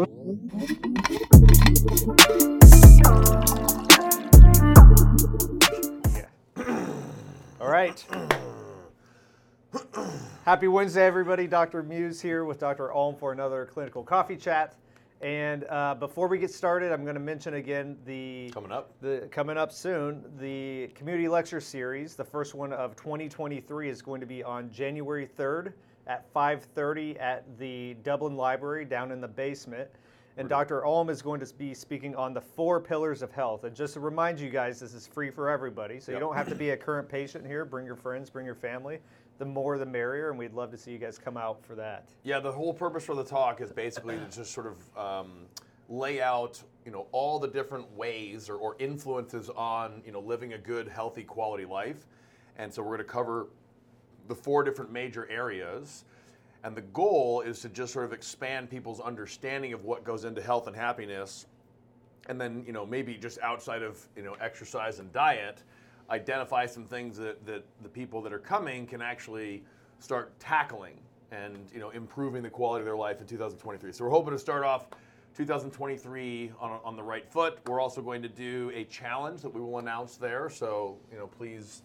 All right. Happy Wednesday, everybody. Dr. Muse here with Dr. Ulm for another clinical coffee chat. And uh, before we get started, I'm going to mention again the Coming up. the coming up soon the community lecture series. The first one of 2023 is going to be on January 3rd at 5:30 at the Dublin Library down in the basement. And Dr. Ulm is going to be speaking on the four pillars of health. And just to remind you guys, this is free for everybody, so you don't have to be a current patient here. Bring your friends, bring your family. The more, the merrier, and we'd love to see you guys come out for that. Yeah, the whole purpose for the talk is basically to just sort of um, lay out, you know, all the different ways or, or influences on, you know, living a good, healthy, quality life. And so we're going to cover the four different major areas. And the goal is to just sort of expand people's understanding of what goes into health and happiness. And then, you know, maybe just outside of, you know, exercise and diet, identify some things that, that the people that are coming can actually start tackling and, you know, improving the quality of their life in 2023. So we're hoping to start off 2023 on, on the right foot. We're also going to do a challenge that we will announce there. So, you know, please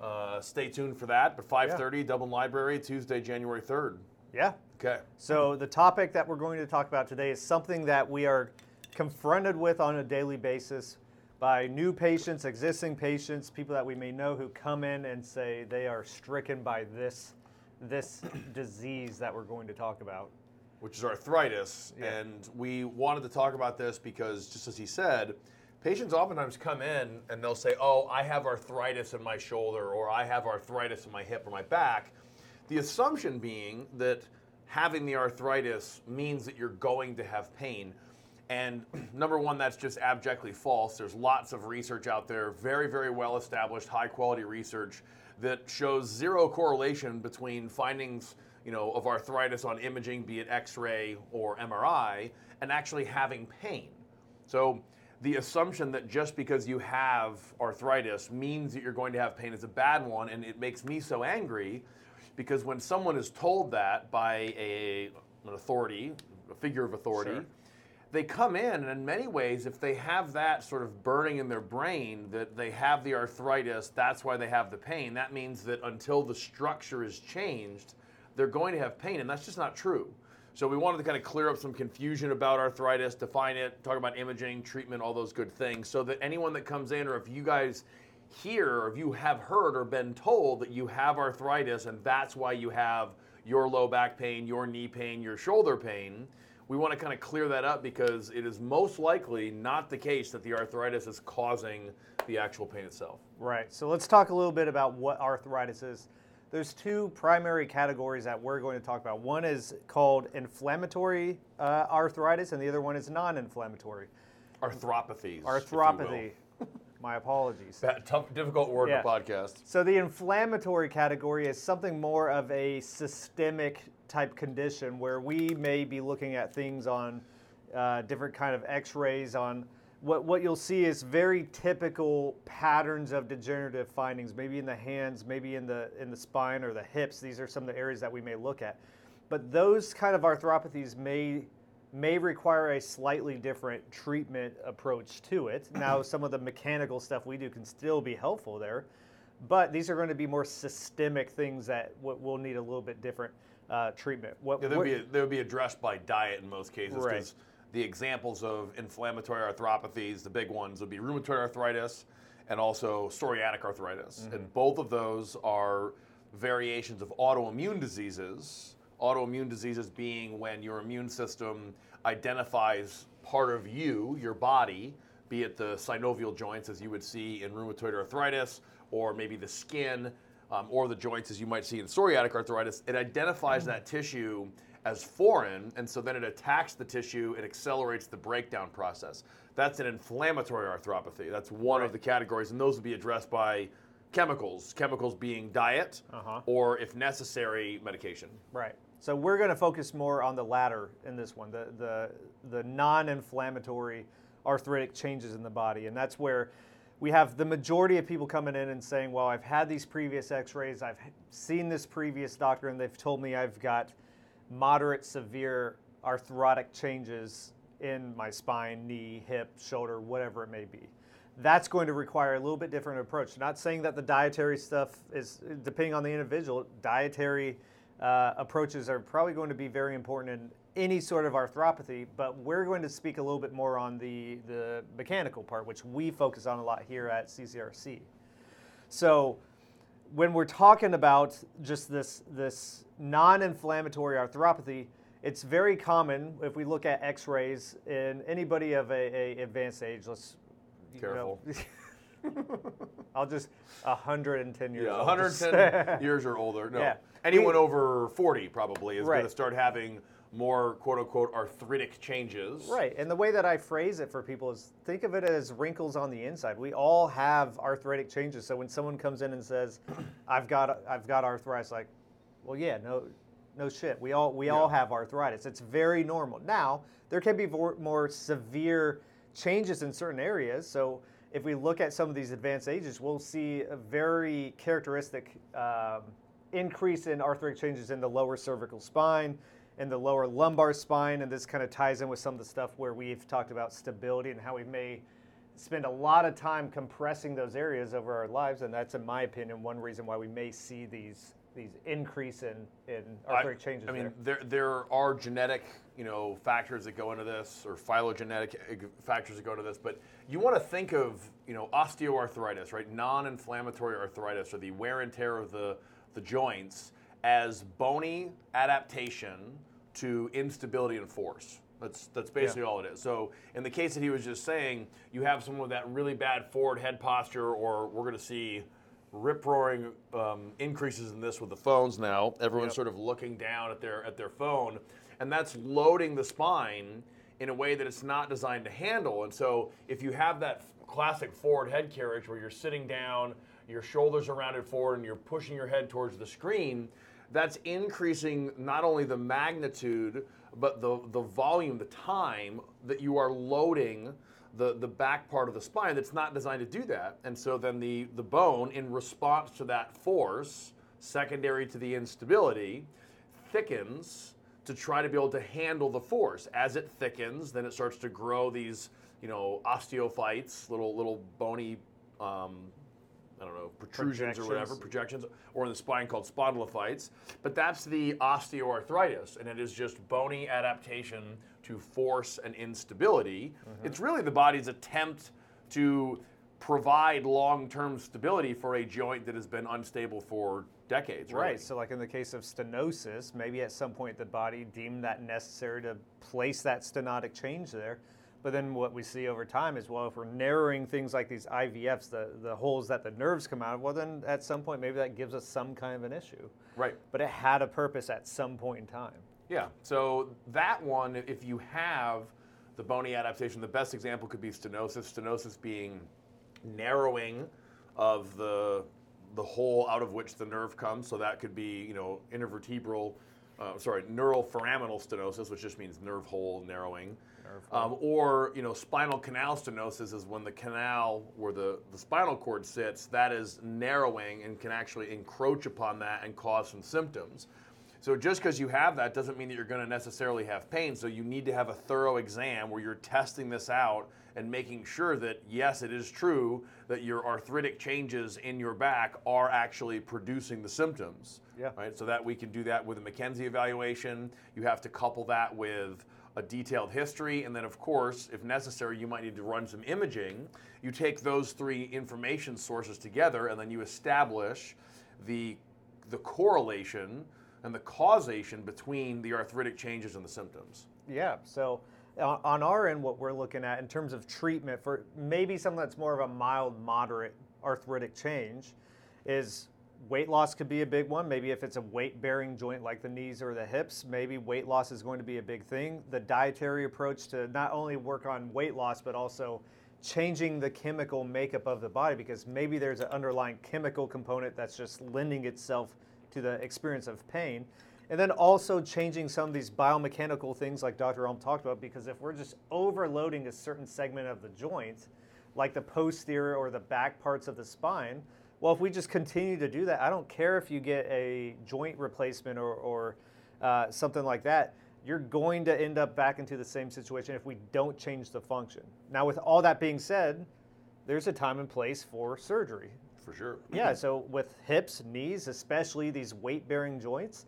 uh, stay tuned for that. But 5:30 Dublin Library, Tuesday, January 3rd. Yeah. Okay. So the topic that we're going to talk about today is something that we are confronted with on a daily basis by new patients, existing patients, people that we may know who come in and say they are stricken by this this disease that we're going to talk about. which is arthritis. Yeah. And we wanted to talk about this because, just as he said, patients oftentimes come in and they'll say, Oh, I have arthritis in my shoulder, or I have arthritis in my hip or my back. The assumption being that having the arthritis means that you're going to have pain. And number one, that's just abjectly false. There's lots of research out there, very, very well established, high quality research that shows zero correlation between findings you know, of arthritis on imaging, be it X-ray or MRI, and actually having pain. So the assumption that just because you have arthritis means that you're going to have pain is a bad one, and it makes me so angry because when someone is told that by a, an authority, a figure of authority, Sure. They come in, and in many ways, if they have that sort of burning in their brain that they have the arthritis, that's why they have the pain, that means that until the structure is changed, they're going to have pain, and that's just not true. So we wanted to kind of clear up some confusion about arthritis, define it, talk about imaging, treatment, all those good things, so that anyone that comes in, or if you guys hear, or if you have heard or been told that you have arthritis and that's why you have your low back pain, your knee pain, your shoulder pain, we want to kind of clear that up because it is most likely not the case that the arthritis is causing the actual pain itself. Right. So let's talk a little bit about what arthritis is. There's two primary categories that we're going to talk about. One is called inflammatory uh, arthritis, and the other one is non-inflammatory Arthropathies. if you will. arthropathy. My apologies. That tough, difficult word Yeah. in a podcast. So the inflammatory category is something more of a systemic type condition where we may be looking at things on uh, different kind of X-rays. On what what you'll see is very typical patterns of degenerative findings, maybe in the hands, maybe in the in the spine or the hips. These are some of the areas that we may look at. But those kind of arthropathies may may require a slightly different treatment approach to it. Now, some of the mechanical stuff we do can still be helpful there, but these are going to be more systemic things that w- will need a little bit different uh, treatment. What, Yeah, they would be be addressed by diet in most cases Right. the examples of inflammatory arthropathies, the big ones, would be rheumatoid arthritis and also psoriatic arthritis, Mm-hmm. and both of those are variations of autoimmune diseases. Autoimmune diseases being when your immune system identifies part of you, your body, be it the synovial joints as you would see in rheumatoid arthritis, or maybe the skin, um, or the joints as you might see in psoriatic arthritis. It identifies that tissue as foreign, and so then it attacks the tissue, it accelerates the breakdown process. That's an inflammatory arthropathy. That's one of the categories, and those would be addressed by chemicals, chemicals being diet, Uh-huh. or if necessary, medication. Right. So we're going to focus more on the latter in this one, the the the non-inflammatory arthritic changes in the body, and that's where we have the majority of people coming in and saying, "Well, I've had these previous X-rays, I've seen this previous doctor, and they've told me I've got moderate severe arthrotic changes in my spine, knee, hip, shoulder, whatever it may be. That's going to require a little bit different approach. Not saying that the dietary stuff is, depending on the individual, dietary uh, approaches are probably going to be very important in any sort of arthropathy, but we're going to speak a little bit more on the, the mechanical part, which we focus on a lot here at CCRC. So when we're talking about just this, this non-inflammatory arthropathy, it's very common if we look at x-rays in anybody of a, a advanced age, let's you know, Careful. I'll just 110 years Yeah, old. 110 years or older. No, Yeah. anyone We- over 40 probably is going to start having more quote unquote arthritic changes. Right, and the way that I phrase it for people is think of it as wrinkles on the inside. We all have arthritic changes. So when someone comes in and says, "I've got I've got arthritis," like, well, yeah, no, no shit. We all we all have arthritis. It's very normal. Now there can be more, more severe changes in certain areas. So if we look at some of these advanced ages, we'll see a very characteristic um, increase in arthritic changes in the lower cervical spine, in the lower lumbar spine, and this kind of ties in with some of the stuff where we've talked about stability and how we may spend a lot of time compressing those areas over our lives, and that's, in my opinion, one reason why we may see these these increase in in arthritic changes. I mean, there. there there are genetic, you know, factors that go into this, or phylogenetic uh, factors that go into this. But you want to think of, you know, osteoarthritis, right? Non-inflammatory arthritis, or the wear and tear of the the joints, as bony adaptation to instability and force. That's that's basically all it is. So in the case that he was just saying, you have someone with that really bad forward head posture, or we're going to see rip roaring um, increases in this with the phones now. Everyone's Yep. sort of looking down at their at their phone, and that's loading the spine in a way that it's not designed to handle. And so if you have that f- classic forward head carriage where you're sitting down, your shoulders are rounded forward, and you're pushing your head towards the screen, that's increasing not only the magnitude but the the volume, the time that you are loading the, the back part of the spine that's not designed to do that. And so then the, the bone, in response to that force, secondary to the instability, thickens to try to be able to handle the force. As it thickens, then it starts to grow these, you know, osteophytes, little little bony um, I don't know, protrusions or whatever, Projections. or in the spine called spondylophytes. But that's the osteoarthritis, and it is just bony adaptation to force and instability. Mm-hmm. It's really the body's attempt to provide long-term stability for a joint that has been unstable for decades. Right. So, like in the case of stenosis, maybe at some point the body deemed that necessary to place that stenotic change there. But then what we see over time is, well, if we're narrowing things like these IVFs, the, the holes that the nerves come out of, well, then at some point maybe that gives us some kind of an issue. Right. But it had a purpose at some point in time. Yeah. So that one, if you have the bony adaptation, the best example could be stenosis. Stenosis being narrowing of the the hole out of which the nerve comes. So that could be, you know, intervertebral, uh, sorry, neural foraminal stenosis, which just means nerve hole narrowing. Nerve Um, or you know, spinal canal stenosis is when the canal where the, the spinal cord sits that is narrowing and can actually encroach upon that and cause some symptoms. So just because you have that doesn't mean that you're going to necessarily have pain. So you need to have a thorough exam where you're testing this out and making sure that yes, it is true that your arthritic changes in your back are actually producing the symptoms. Yeah. Right. So that we can do that with a McKenzie evaluation. You have to couple that with a detailed history, and then, of course, if necessary, you might need to run some imaging. You take those three information sources together, and then you establish the the correlation and the causation between the arthritic changes and the symptoms. Yeah. So on on our end, what we're looking at in terms of treatment for maybe something that's more of a mild, moderate arthritic change is weight loss could be a big one. Maybe if it's a weight bearing joint like the knees or the hips, maybe weight loss is going to be a big thing. The dietary approach to not only work on weight loss, but also changing the chemical makeup of the body because maybe there's an underlying chemical component that's just lending itself to the experience of pain. And then also changing some of these biomechanical things like Dr. Ulm talked about, because if we're just overloading a certain segment of the joint, like the posterior or the back parts of the spine, well, if we just continue to do that, I don't care if you get a joint replacement or, or uh, something like that, you're going to end up back into the same situation if we don't change the function. Now, with all that being said, there's a time and place for surgery. For sure. Yeah, so with hips, knees, especially these weight bearing joints,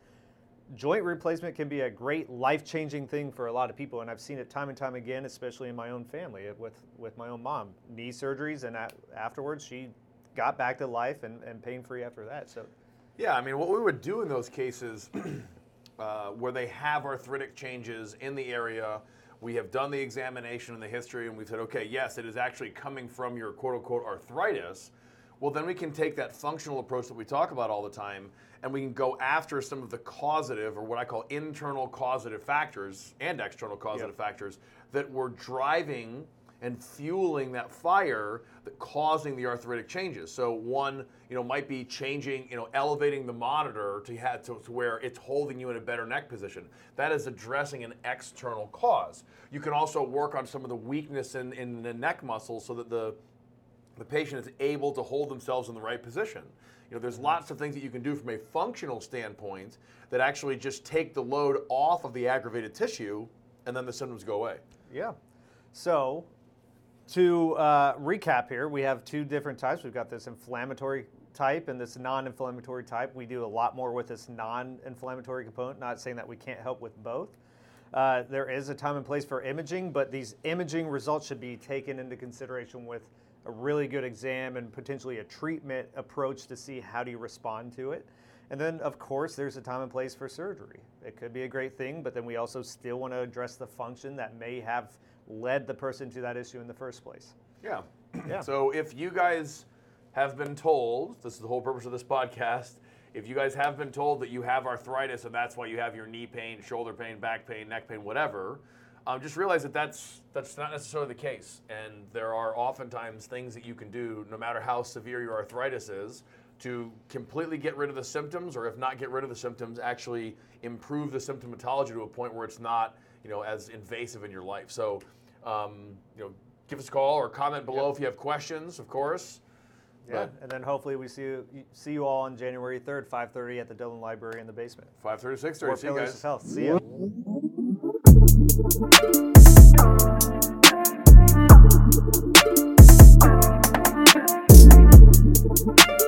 joint replacement can be a great life changing thing for a lot of people. And I've seen it time and time again, especially in my own family with, with my own mom. Knee surgeries, and afterwards, she got back to life and, and pain free after that. So, yeah, I mean, what we would do in those cases uh, where they have arthritic changes in the area, we have done the examination and the history, and we've said, okay, yes, it is actually coming from your quote unquote arthritis. Well, then we can take that functional approach that we talk about all the time and we can go after some of the causative or what I call internal causative factors and external causative yep. factors that were driving and fueling that fire that causing the arthritic changes. So one, you know, might be changing, you know, elevating the monitor to, have to, to where it's holding you in a better neck position. That is addressing an external cause. You can also work on some of the weakness in, in the neck muscles so that the the patient is able to hold themselves in the right position. You know, there's lots of things that you can do from a functional standpoint that actually just take the load off of the aggravated tissue, and then the symptoms go away. Yeah. So, to uh, recap here, we have two different types. We've got this inflammatory type and this non-inflammatory type. We do a lot more with this non-inflammatory component. Not saying that we can't help with both. Uh, there is a time and place for imaging, but these imaging results should be taken into consideration with a really good exam and potentially a treatment approach to see how do you respond to it. And then, of course, there's a time and place for surgery. It could be a great thing, but then we also still want to address the function that may have led the person to that issue in the first place. Yeah. yeah. So if you guys have been told, this is the whole purpose of this podcast, if you guys have been told that you have arthritis and that's why you have your knee pain, shoulder pain, back pain, neck pain, whatever, um, just realize that that's that's not necessarily the case, and there are oftentimes things that you can do, no matter how severe your arthritis is, to completely get rid of the symptoms, or if not get rid of the symptoms, actually improve the symptomatology to a point where it's not, you know, as invasive in your life. So, um, you know, give us a call or comment below yep. if you have questions, of course. Yeah, but, and then hopefully we see you, see you all on January 3rd, 5:30 at the Dublin Library in the basement. 5:30 6:30. See you guys. Of health. See you. Thank you.